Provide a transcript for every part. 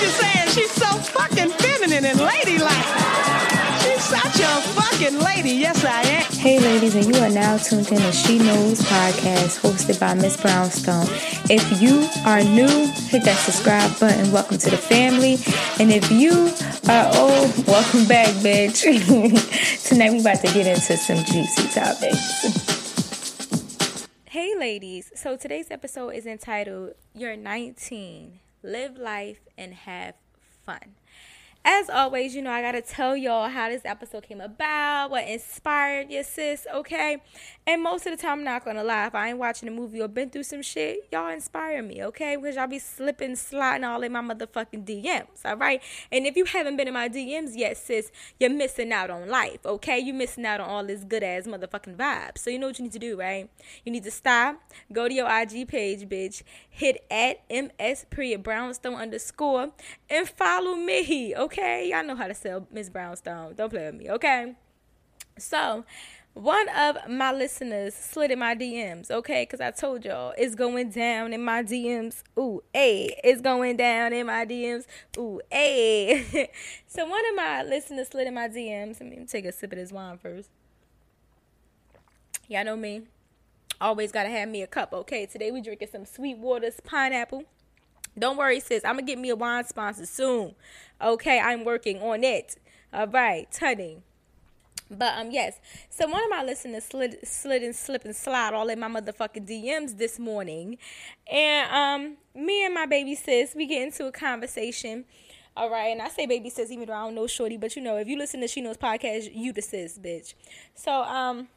You're saying. She's so fucking feminine and ladylike. She's such a fucking lady. Yes, I am. Hey, ladies, and you are now tuned in to She Knows podcast hosted by Miss Brownstone. If you are new, hit that subscribe button. Welcome to the family. And if you are old, welcome back, bitch. Tonight, we about to get into some juicy topics. Hey, ladies. So today's episode is entitled You're 19. Live life and have fun. As always, you know, I gotta tell y'all how this episode came about, what inspired your sis, okay? And most of the time, I'm not gonna lie, if I ain't watching a movie or been through some shit, y'all inspire me, okay? Because y'all be slipping, sliding all in my motherfucking DMs, all right? And if you haven't been in my DMs yet, sis, you're missing out on life, okay? You're missing out on all this good ass motherfucking vibes. So you know what you need to do, right? You need to stop, go to your IG page, bitch, hit at ms period brownstone underscore, and follow me, okay? Okay, y'all know how to sell Miss Brownstone. Don't play with me, okay? So, one of my listeners slid in my DMs, okay? Because I told y'all it's going down in my DMs. Ooh, hey, it's going down in my DMs. Ooh, hey. so, one of my listeners slid in my DMs. Let me take a sip of this wine first. Y'all know me. Always gotta have me a cup, okay? Today we drinking some sweet waters pineapple. Don't worry, sis. I'm gonna get me a wine sponsor soon. Okay, I'm working on it. All right, honey. But um, yes. So one of my listeners slid, slid and slip and slide all in my motherfucking DMs this morning, and um, me and my baby sis, we get into a conversation. All right, and I say baby sis, even though I don't know shorty, but you know, if you listen to She Knows podcast, you the sis, bitch. So um,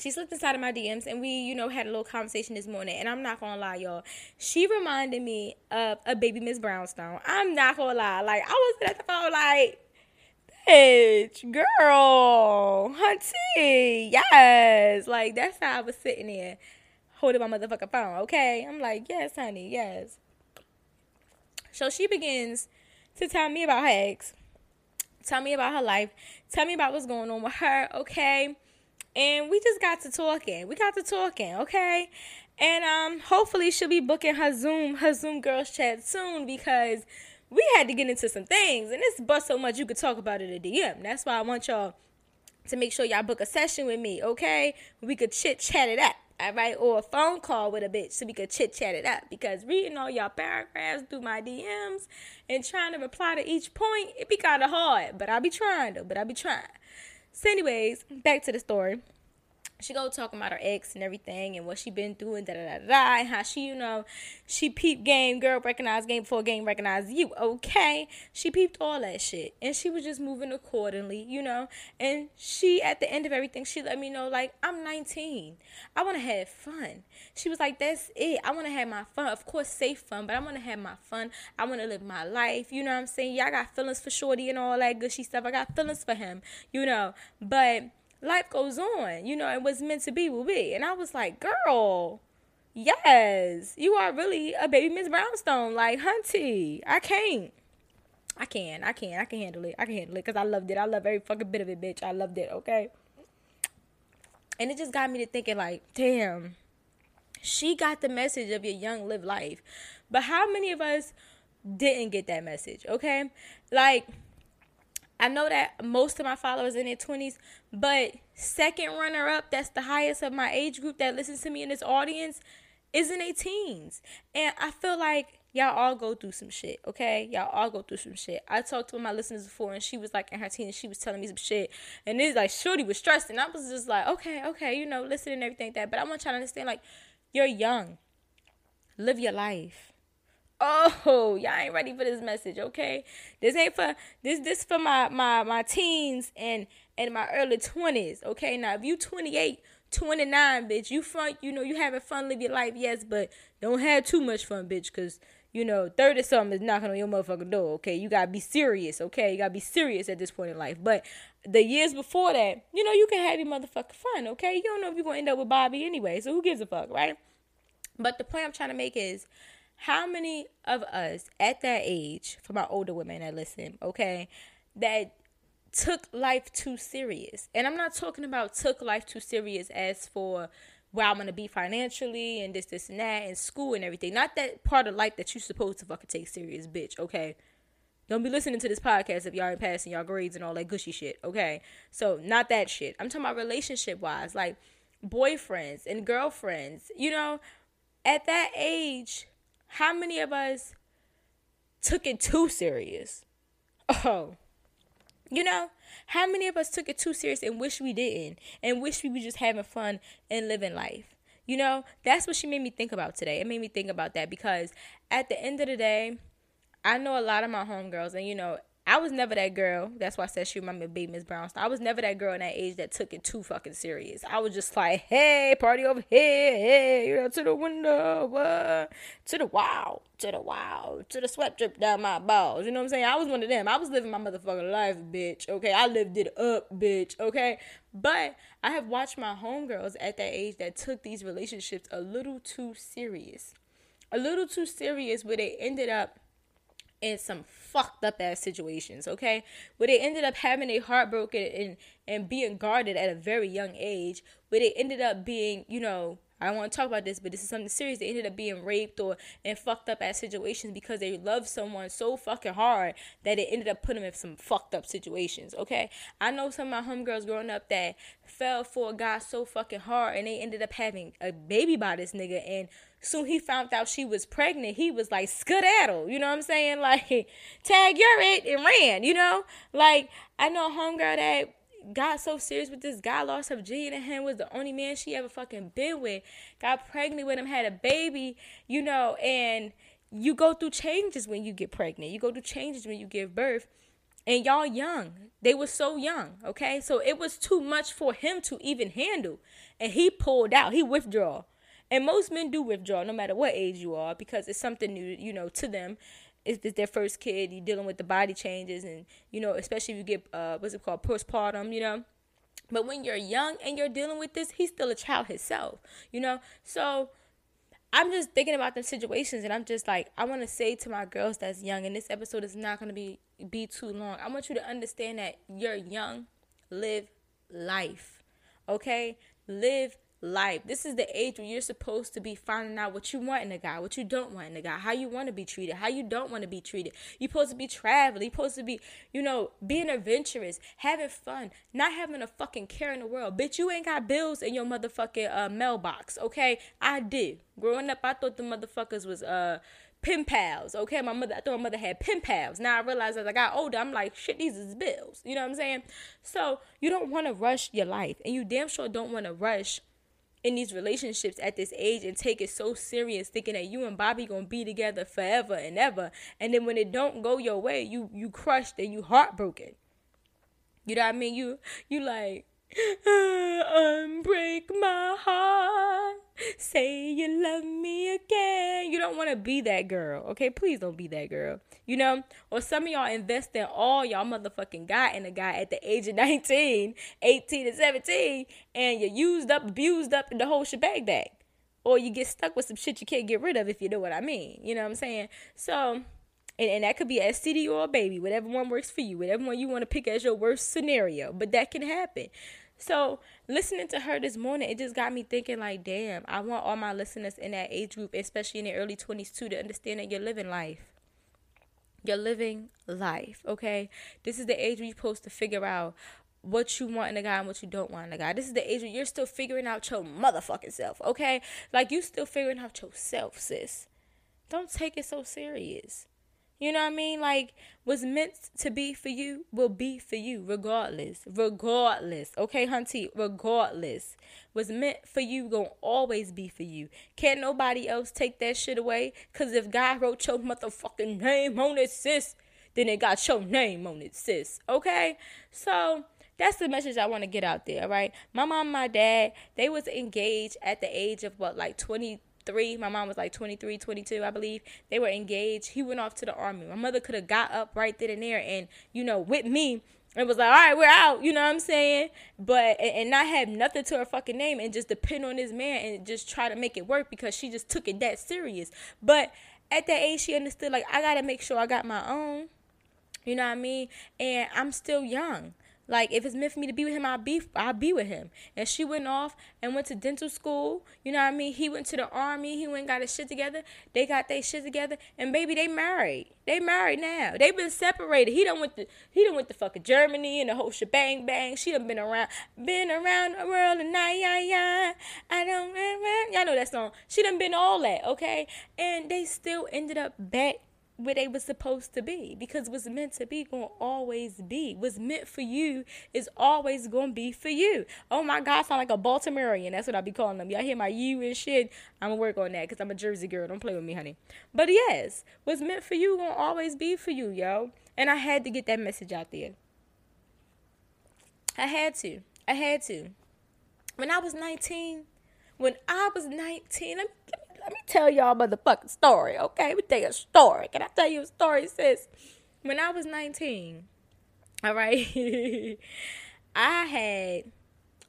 she slipped inside of my DMs and we, you know, had a little conversation this morning. And I'm not gonna lie, y'all. She reminded me of a baby Miss Brownstone. I'm not gonna lie. Like I was at the phone like bitch, girl, hunty, yes. Like that's how I was sitting there holding my motherfucking phone, okay? I'm like, yes, honey, yes. So she begins to tell me about her ex, tell me about her life, tell me about what's going on with her, okay? And we just got to talking. We got to talking, okay? And um hopefully she'll be booking her Zoom, her Zoom girls chat soon because we had to get into some things and it's but so much you could talk about it in DM. That's why I want y'all to make sure y'all book a session with me, okay? We could chit chat it up, all right? Or a phone call with a bitch so we could chit chat it up. Because reading all y'all paragraphs through my DMs and trying to reply to each point, it be kind of hard. But I be trying though, but I be trying. So, anyways, back to the story she go talking about her ex and everything and what she been through and da da da da and how she you know she peeped game girl recognize game before game recognize you okay? She peeped all that shit. And she was just moving accordingly you know? And she at the end of everything she let me know like I'm 19 I want to have fun. She was like that's it. I want to have my fun. Of course safe fun but I want to have my fun. I want to live my life you know what I'm saying? Yeah I got feelings for shorty and all that good stuff. I got feelings for him you know? But life goes on. You know, it was meant to be will be. And I was like, girl, yes, you are really a baby Miss Brownstone. Like, hunty, I can't. I can, I can, I can handle it. I can handle it because I loved it. I love every fucking bit of it, bitch. I loved it, okay? And it just got me to thinking, like, damn, she got the message of your young live life. But how many of us didn't get that message, okay? Like, I know that most of my followers in their 20s, but second runner up, that's the highest of my age group that listens to me in this audience, is in their teens. And I feel like y'all all go through some shit, okay? Y'all all go through some shit. I talked to one of my listeners before, and she was like in her teens, she was telling me some shit, and it's like Shorty was stressed, and I was just like, okay, okay, you know, listening and everything like that. But I want y'all to understand, like, you're young, live your life oh y'all ain't ready for this message okay this ain't for this this for my my my teens and and my early 20s okay now if you 28 29 bitch you fun you know you having fun live your life yes but don't have too much fun bitch because you know, 30 something is knocking on your motherfucking door, okay? You gotta be serious, okay? You gotta be serious at this point in life. But the years before that, you know, you can have your motherfucking fun, okay? You don't know if you're gonna end up with Bobby anyway, so who gives a fuck, right? But the point I'm trying to make is how many of us at that age, for my older women that listen, okay, that took life too serious. And I'm not talking about took life too serious as for where I'm gonna be financially and this, this, and that, and school and everything. Not that part of life that you're supposed to fucking take serious, bitch. Okay. Don't be listening to this podcast if y'all ain't passing y'all grades and all that gushy shit. Okay. So not that shit. I'm talking about relationship wise, like boyfriends and girlfriends. You know, at that age, how many of us took it too serious? Oh. You know, how many of us took it too serious and wish we didn't and wish we were just having fun and living life? You know, that's what she made me think about today. It made me think about that because at the end of the day, I know a lot of my homegirls, and you know, I was never that girl. That's why I said she reminded me of Baby Miss Brownstone. I was never that girl in that age that took it too fucking serious. I was just like, hey, party over here, hey, you know, to the window, what? To the wow, to the wow, to the sweat drip down my balls. You know what I'm saying? I was one of them. I was living my motherfucking life, bitch. Okay, I lived it up, bitch. Okay, but I have watched my homegirls at that age that took these relationships a little too serious, a little too serious, where they ended up in some fucked up ass situations, okay? Where they ended up having a heartbroken and and being guarded at a very young age, where they ended up being, you know, I don't want to talk about this, but this is something serious. They ended up being raped or in fucked up ass situations because they loved someone so fucking hard that it ended up putting them in some fucked up situations. Okay, I know some of my homegirls growing up that fell for a guy so fucking hard and they ended up having a baby by this nigga and soon he found out she was pregnant, he was like skedaddle. You know what I'm saying? Like tag you're it and ran. You know, like I know a homegirl that got so serious with this guy, lost her virginity to him, was the only man she ever fucking been with, got pregnant with him, had a baby, you know, and you go through changes when you get pregnant. You go through changes when you give birth. And y'all young. They were so young, okay? So it was too much for him to even handle. And he pulled out. He withdraw. And most men do withdraw no matter what age you are because it's something new, you know, to them it's, it's their first kid. You're dealing with the body changes, and you know, especially if you get uh, what's it called, postpartum. You know, but when you're young and you're dealing with this, he's still a child himself. You know, so I'm just thinking about the situations, and I'm just like, I want to say to my girls that's young, and this episode is not gonna be be too long. I want you to understand that you're young, live life, okay? Live life. This is the age where you're supposed to be finding out what you want in a guy, what you don't want in a guy, how you want to be treated, how you don't want to be treated. You're supposed to be traveling. You're supposed to be, you know, being adventurous, having fun, not having a fucking care in the world. Bitch, you ain't got bills in your motherfucking uh, mailbox, okay? I did. Growing up, I thought the motherfuckers was uh pen pals. Okay, my mother, I thought my mother had pen pals. Now I realize as I got older, I'm like, shit, these is bills. You know what I'm saying? So you don't want to rush your life, and you damn sure don't want to rush in these relationships at this age and take it so serious thinking that you and Bobby gonna be together forever and ever. And then when it don't go your way you you crushed and you heartbroken. You know what I mean? You you like unbreak my heart. Say you love me again. You don't want to be that girl okay? Please don't be that girl you know? Or some of y'all invest in all y'all motherfucking got in a guy at the age of 19 18 and 17 and you used up abused up in the whole shebang bag. Or you get stuck with some shit you can't get rid of if you know what i mean you know what i'm saying? So and, and that could be a STD or a baby, whatever one works for you, whatever one you want to pick as your worst scenario. But that can happen. So listening to her this morning, it just got me thinking like, damn, I want all my listeners in that age group, especially in their early 20s too, to understand that you're living life. You're living life, okay? This is the age where you're supposed to figure out what you want in a guy and what you don't want in a guy. This is the age where you're still figuring out your motherfucking self, okay? Like you still figuring out yourself, sis. Don't take it so serious. You know what I mean? Like what's meant to be for you will be for you regardless. Regardless. Okay, Hunty, regardless. What's meant for you gonna always be for you. Can't nobody else take that shit away. Cause if God wrote your motherfucking name on it, sis, then it got your name on it, sis. Okay? So that's the message I want to get out there, right? My mom my dad, they was engaged at the age of what, like 20 three. My mom was like 23, 22, I believe. They were engaged. He went off to the army. My mother could have got up right then and there and, you know, with me it was like, all right, we're out, you know what I'm saying? But and, and not have nothing to her fucking name and just depend on this man and just try to make it work because she just took it that serious. But at that age, she understood like I gotta make sure I got my own. You know what I mean? And I'm still young. Like if it's meant for me to be with him, I'll be I'll be with him. And she went off and went to dental school. You know what I mean? He went to the army. He went got his shit together. They got their shit together. And baby, they married. They married now. They been separated. He done went to he done went to fucking Germany and the whole shebang bang. She done been around been around the world and I yeah yeah. I don't y'all know that song. She done been all that, okay? And they still ended up back where they was supposed to be because what's meant to be gonna always be. What's meant for you is always gonna be for you. Oh my god I sound like a baltimorean. That's what i be calling them. Y'all hear my you and shit? I'm gonna work on that because i'm a jersey girl. Don't play with me honey. But yes what's meant for you gonna always be for you yo. And i had to get that message out there. I had to. I had to. When i was 19 when i was 19 let me, let me let me tell y'all motherfucking story, okay? Let me tell you a story. Can I tell you a story, sis? When I was 19, all right, I had,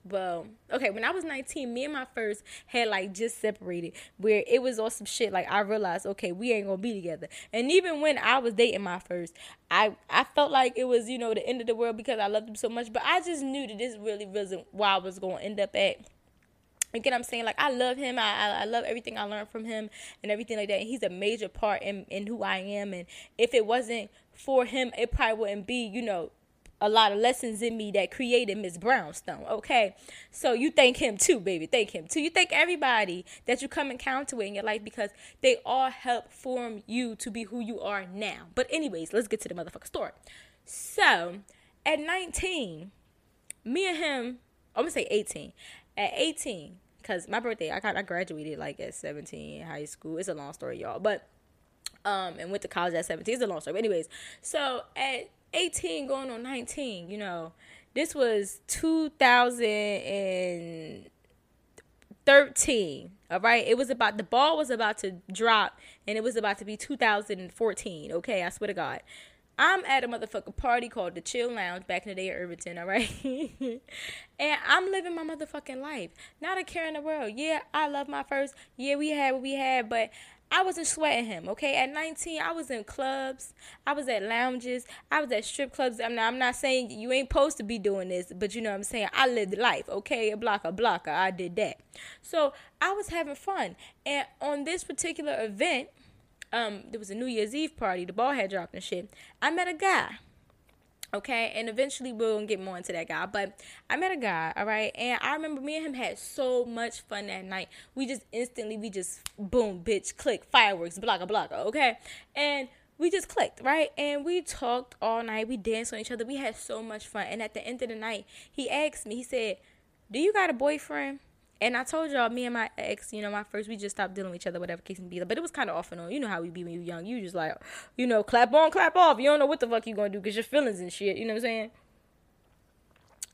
well, okay, when I was 19, me and my first had like just separated where it was on some shit. Like I realized, okay, we ain't gonna be together. And even when I was dating my first, I, I felt like it was, you know, the end of the world because I loved him so much. But I just knew that this really wasn't where I was gonna end up at you get what I'm saying? Like I love him. I, I, I love everything I learned from him and everything like that. And he's a major part in in who I am. And if it wasn't for him, it probably wouldn't be, you know, a lot of lessons in me that created Miss Brownstone. Okay, so you thank him too, baby. Thank him too. You thank everybody that you come encounter with in your life because they all help form you to be who you are now. But anyways, let's get to the motherfucker story. So at 19, me and him, I'm gonna say 18 at 18 because my birthday I got I graduated like at 17 high school. It's a long story, y'all. But um and went to college at 17. It's a long story. But anyways, so at 18 going on 19, you know, this was 2013. All right, it was about the ball was about to drop, and it was about to be 2014. Okay, I swear to God. I'm at a motherfucker party called the Chill Lounge back in the day at Irvington, all right? and I'm living my motherfucking life. Not a care in the world. Yeah, I love my first. Yeah, we had what we had, but I wasn't sweating him, okay? At 19, I was in clubs. I was at lounges. I was at strip clubs. I'm not, I'm not saying you ain't supposed to be doing this, but you know what I'm saying? I lived life, okay? A blocker, a blocker. I did that. So I was having fun. And on this particular event, um, there was a New Year's Eve party. The ball had dropped and shit. I met a guy. Okay, and eventually we'll get more into that guy. But I met a guy, all right, and I remember me and him had so much fun that night. We just instantly, we just boom, bitch, click, fireworks, blah blah, okay, and we just clicked, right? And we talked all night. We danced on each other. We had so much fun. And at the end of the night, he asked me, he said, "Do you got a boyfriend?" And I told y'all, me and my ex, you know, my first, we just stopped dealing with each other, whatever case may be. But it was kind of off and on. You know how we be when you're young. You just like, you know, clap on, clap off. You don't know what the fuck you gonna do because your feelings and shit. You know what I'm saying?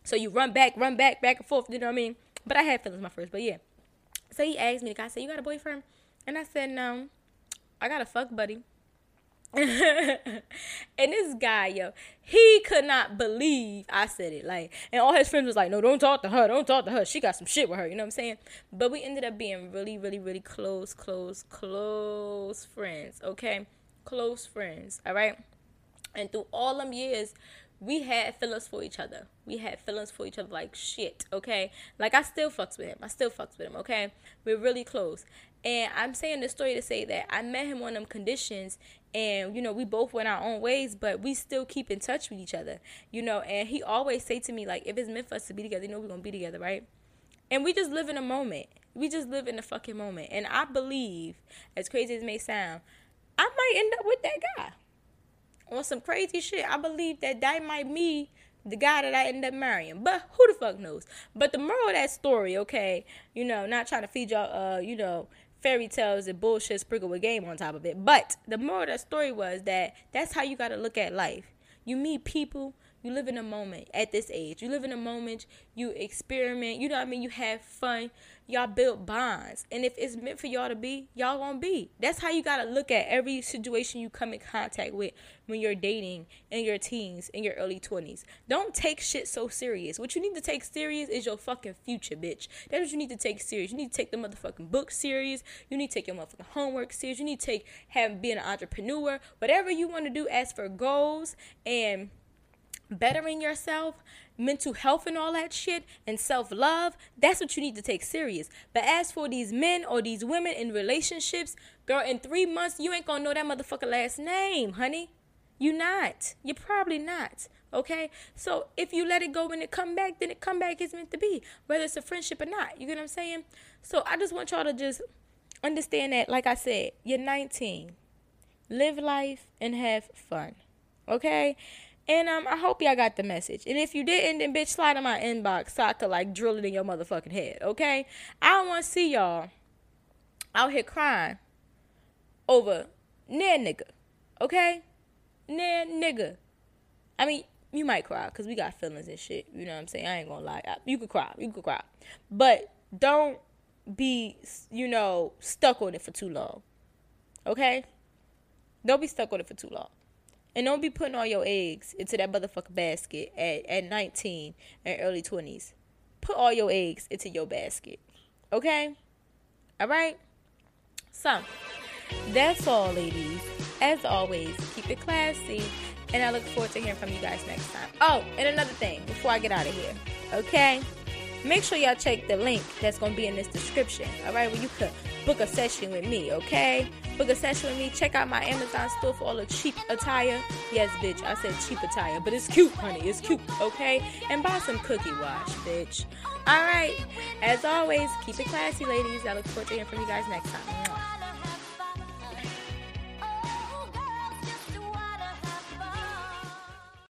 So you run back, run back, back and forth. You know what I mean? But I had feelings my first. But yeah. So he asked me, the guy said, "You got a boyfriend?" And I said, "No, I got a fuck buddy." and this guy, yo, he could not believe I said it. Like, and all his friends was like, "No, don't talk to her. Don't talk to her. She got some shit with her." You know what I'm saying? But we ended up being really, really, really close, close, close friends. Okay, close friends. All right. And through all them years, we had feelings for each other. We had feelings for each other like shit, okay? Like I still fucks with him. I still fucks with him, okay? We're really close. And I'm saying this story to say that I met him on them conditions and you know, we both went our own ways, but we still keep in touch with each other. You know, and he always say to me like if it's meant for us to be together, you know we're gonna be together, right? And we just live in a moment. We just live in a fucking moment. And I believe, as crazy as it may sound, I might end up with that guy on some crazy shit. I believe that that might be the guy that I end up marrying. But who the fuck knows? But the moral of that story, okay, you know, not trying to feed y'all, uh, you know, fairy tales and bullshit sprinkled with game on top of it. But the moral of that story was that that's how you got to look at life. You meet people, You live in a moment at this age. You live in a moment, you experiment, you know what I mean? You have fun. Y'all build bonds. And if it's meant for y'all to be, y'all gonna be. That's how you gotta look at every situation you come in contact with when you're dating in your teens, in your early 20s. Don't take shit so serious. What you need to take serious is your fucking future, bitch. That's what you need to take serious. You need to take the motherfucking book serious. You need to take your motherfucking homework serious. You need to take have being an entrepreneur. Whatever you want to do as for goals and bettering yourself, mental health and all that shit, and self love, that's what you need to take serious. But as for these men or these women in relationships, girl, in three months, you ain't gonna know that motherfucker last name, honey. You not. You're probably not. Okay? So if you let it go when it come back, then it come back is meant to be. Whether it's a friendship or not. You get what I'm saying? So I just want y'all to just understand that, like I said, you're 19. Live life and have fun. Okay? And um, I hope y'all got the message. And if you didn't, then bitch, slide in my inbox so I could like drill it in your motherfucking head. Okay? I don't want to see y'all out here crying over near nigga. Okay? Near nigga. I mean, you might cry because we got feelings and shit. You know what I'm saying? I ain't gonna lie. You could cry. You could cry. But don't be, you know, stuck on it for too long. Okay? Don't be stuck on it for too long. And don't be putting all your eggs into that motherfucker basket at, at 19 and early 20s. Put all your eggs into your basket. Okay? All right? So, that's all, ladies. As always, keep it classy. And I look forward to hearing from you guys next time. Oh, and another thing before I get out of here. Okay? Make sure y'all check the link that's going to be in this description. All right? Where you could book a session with me. Okay? book a session with me. Check out my Amazon store for all the cheap attire. Yes, bitch, I said cheap attire, but it's cute, honey. It's cute, okay? And buy some cookie wash, bitch. All right. As always, keep it classy, ladies. I look forward to hearing from you guys next time.